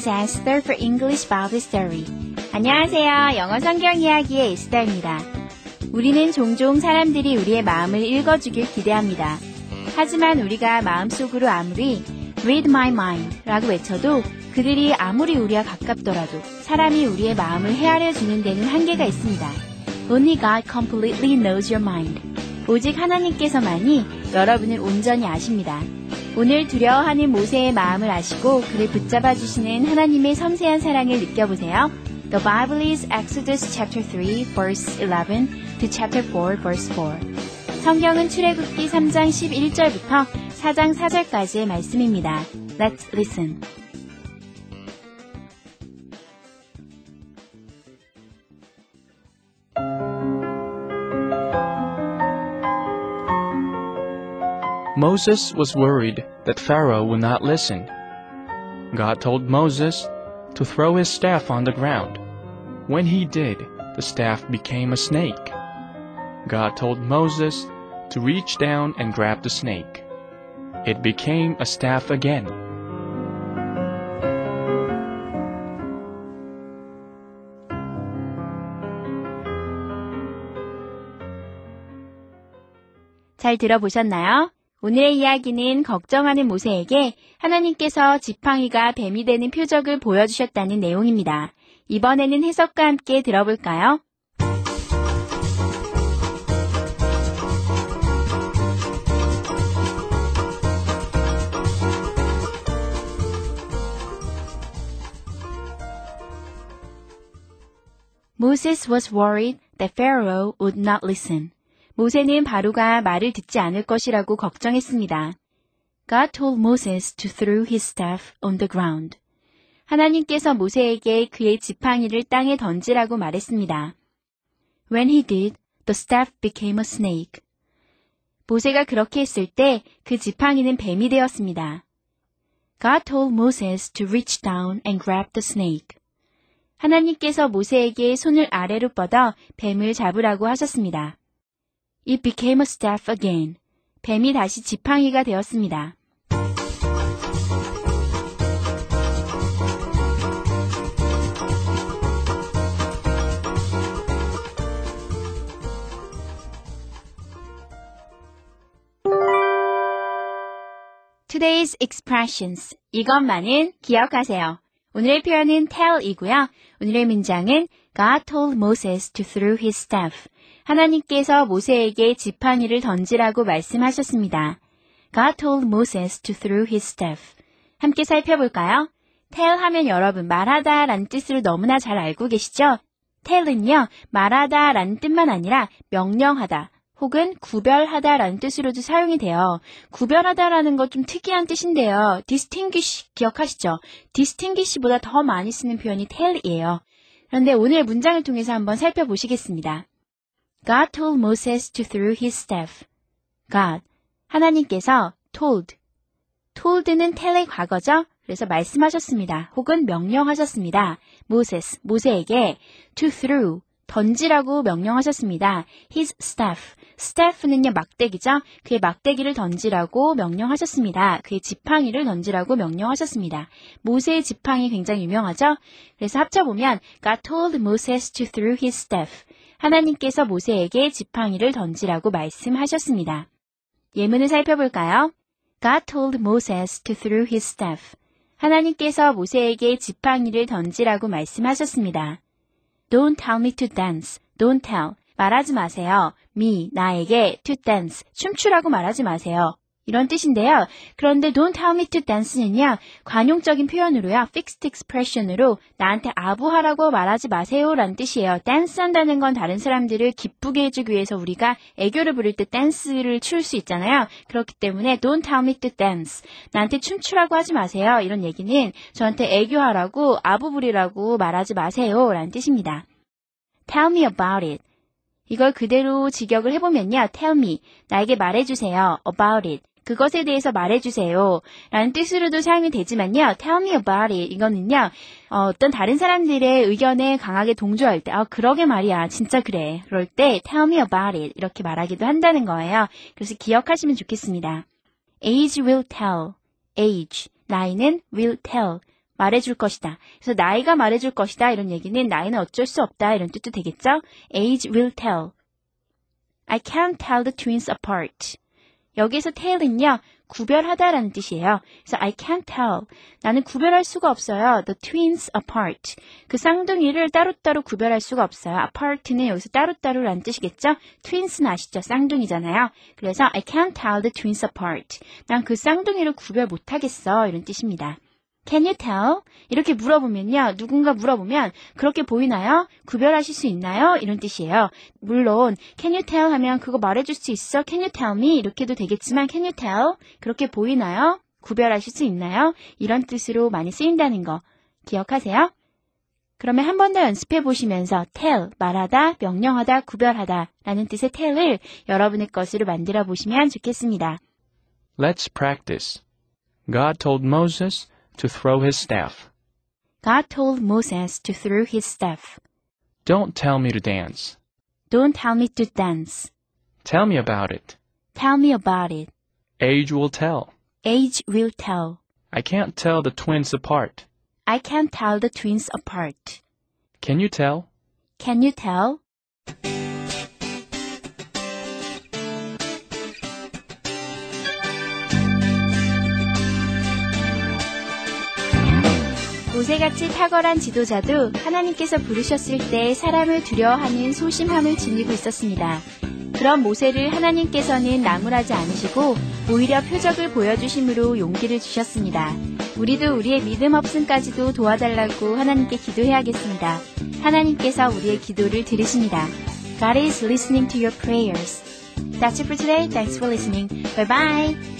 Is Esther for English Bible Story. 안녕하세요. 영어 성경 이야기의 에스더입니다. 우리는 종종 사람들이 우리의 마음을 읽어주길 기대합니다. 하지만 우리가 마음속으로 아무리 read my mind 라고 외쳐도 그들이 아무리 우리와 가깝더라도 사람이 우리의 마음을 헤아려 주는 데는 한계가 있습니다. Only God completely knows your mind. 오직 하나님께서만이 여러분을 온전히 아십니다. 오늘 두려워하는 모세의 마음을 아시고 그를 붙잡아 주시는 하나님의 섬세한 사랑을 느껴보세요. The Bible is Exodus chapter 3 verse 11 to chapter 4 verse 4. 성경은 출애굽기 3장 11절부터 4장 4절까지의 말씀입니다. Let's listen. Moses was worried that Pharaoh would not listen. God told Moses to throw his staff on the ground. When he did, the staff became a snake. God told Moses to reach down and grab the snake. It became a staff again. 잘 들어보셨나요? 오늘의 이야기는 걱정하는 모세에게 하나님께서 지팡이가 뱀이 되는 표적을 보여주셨다는 내용입니다. 이번에는 해석과 함께 들어볼까요? Moses was worried that Pharaoh would not listen. 모세는 바로가 말을 듣지 않을 것이라고 걱정했습니다. God told Moses to throw his staff on the ground. 하나님께서 모세에게 그의 지팡이를 땅에 던지라고 말했습니다. When he did, the staff became a snake. 모세가 그렇게 했을 때 그 지팡이는 뱀이 되었습니다. God told Moses to reach down and grab the snake. 하나님께서 모세에게 손을 아래로 뻗어 뱀을 잡으라고 하셨습니다. It became a staff again. 뱀이 다시 지팡이가 되었습니다. Today's expressions. 이것만은 기억하세요. 오늘의 표현은 tell이고요. 오늘의 문장은 God told Moses to throw his staff. 하나님께서 모세에게 지팡이를 던지라고 말씀하셨습니다. God told Moses to throw his staff. 함께 살펴볼까요? tell 하면 여러분 말하다 라는 뜻으로 너무나 잘 알고 계시죠? tell은요, 말하다 라는 뜻만 아니라 명령하다 혹은 구별하다 라는 뜻으로도 사용이 돼요. 구별하다 라는 것 좀 특이한 뜻인데요. distinguish 기억하시죠? distinguish보다 더 많이 쓰는 표현이 tell이에요. 그런데 오늘 문장을 통해서 한번 살펴보시겠습니다. God told Moses to throw his staff. God, 하나님께서 told. told는 tell의 과거죠? 그래서 말씀하셨습니다. 혹은 명령하셨습니다. Moses, 모세에게 to throw, 던지라고 명령하셨습니다. His staff. staff는요, 막대기죠? 그의 막대기를 던지라고 명령하셨습니다. 그의 지팡이를 던지라고 명령하셨습니다. 모세의 지팡이 굉장히 유명하죠? 그래서 합쳐 보면 God told Moses to throw his staff. 하나님께서 모세에게 지팡이를 던지라고 말씀하셨습니다. 예문을 살펴볼까요? God told Moses to throw his staff. 하나님께서 모세에게 지팡이를 던지라고 말씀하셨습니다. Don't tell me to dance. Don't tell. 말하지 마세요. me, 나에게 to dance. 춤추라고 말하지 마세요. 이런 뜻인데요. 그런데 don't tell me to dance는요. 관용적인 표현으로요. fixed expression으로 나한테 아부하라고 말하지 마세요 라는 뜻이에요. dance 한다는 건 다른 사람들을 기쁘게 해주기 위해서 우리가 애교를 부릴 때 댄스를 출 수 있잖아요. 그렇기 때문에 don't tell me to dance. 나한테 춤추라고 하지 마세요. 이런 얘기는 저한테 애교하라고 아부 부리라고 말하지 마세요 라는 뜻입니다. tell me about it. 이걸 그대로 직역을 해보면요. tell me. 나에게 말해주세요. about it. 그것에 대해서 말해주세요. 라는 뜻으로도 사용이 되지만요. tell me about it. 이거는요. 어, 떤 다른 사람들의 의견에 강하게 동조할 때, 아, 그러게 말이야. 진짜 그래. 그럴 때 tell me about it. 이렇게 말하기도 한다는 거예요. 그래서 기억하시면 좋겠습니다. age will tell. age. 나이는 will tell. 말해줄 것이다. 그래서 나이가 말해줄 것이다. 이런 얘기는 나이는 어쩔 수 없다. 이런 뜻도 되겠죠? age will tell. I can't tell the twins apart. 여기서 tell은요, 구별하다라는 뜻이에요. 그래서 I can't tell. 나는 구별할 수가 없어요. The twins apart. 그 쌍둥이를 따로따로 구별할 수가 없어요. apart는 여기서 따로따로라는 뜻이겠죠? twins는 아시죠? 쌍둥이잖아요. 그래서 I can't tell the twins apart. 난 그 쌍둥이를 구별 못하겠어. 이런 뜻입니다. Can you tell? 이렇게 물어보면요. 누군가 물어보면 그렇게 보이나요? 구별하실 수 있나요? 이런 뜻이에요. 물론 Can you tell 하면 그거 말해줄 수 있어? Can you tell me? 이렇게도 되겠지만 Can you tell? 그렇게 보이나요? 구별하실 수 있나요? 이런 뜻으로 많이 쓰인다는 거 기억하세요? 그러면 한 번 더 연습해 보시면서 tell, 말하다, 명령하다, 구별하다 라는 뜻의 tell을 여러분의 것으로 만들어 보시면 좋겠습니다. Let's practice. God told Moses to throw his staff. God told Moses to throw his staff. Don't tell me to dance. Don't tell me to dance. Tell me about it. Tell me about it. Age will tell. Age will tell. I can't tell the twins apart. I can't tell the twins apart. Can you tell? Can you tell? 모세같이 탁월한 지도자도 하나님께서 부르셨을 때 사람을 두려워하는 소심함을 지니고 있었습니다. 그런 모세를 하나님께서는 나무라지 않으시고 오히려 표적을 보여주심으로 용기를 주셨습니다. 우리도 우리의 믿음 없음까지도 도와달라고 하나님께 기도해야겠습니다. 하나님께서 우리의 기도를 들으십니다. God is listening to your prayers. That's it for today. Thanks for listening. Bye bye.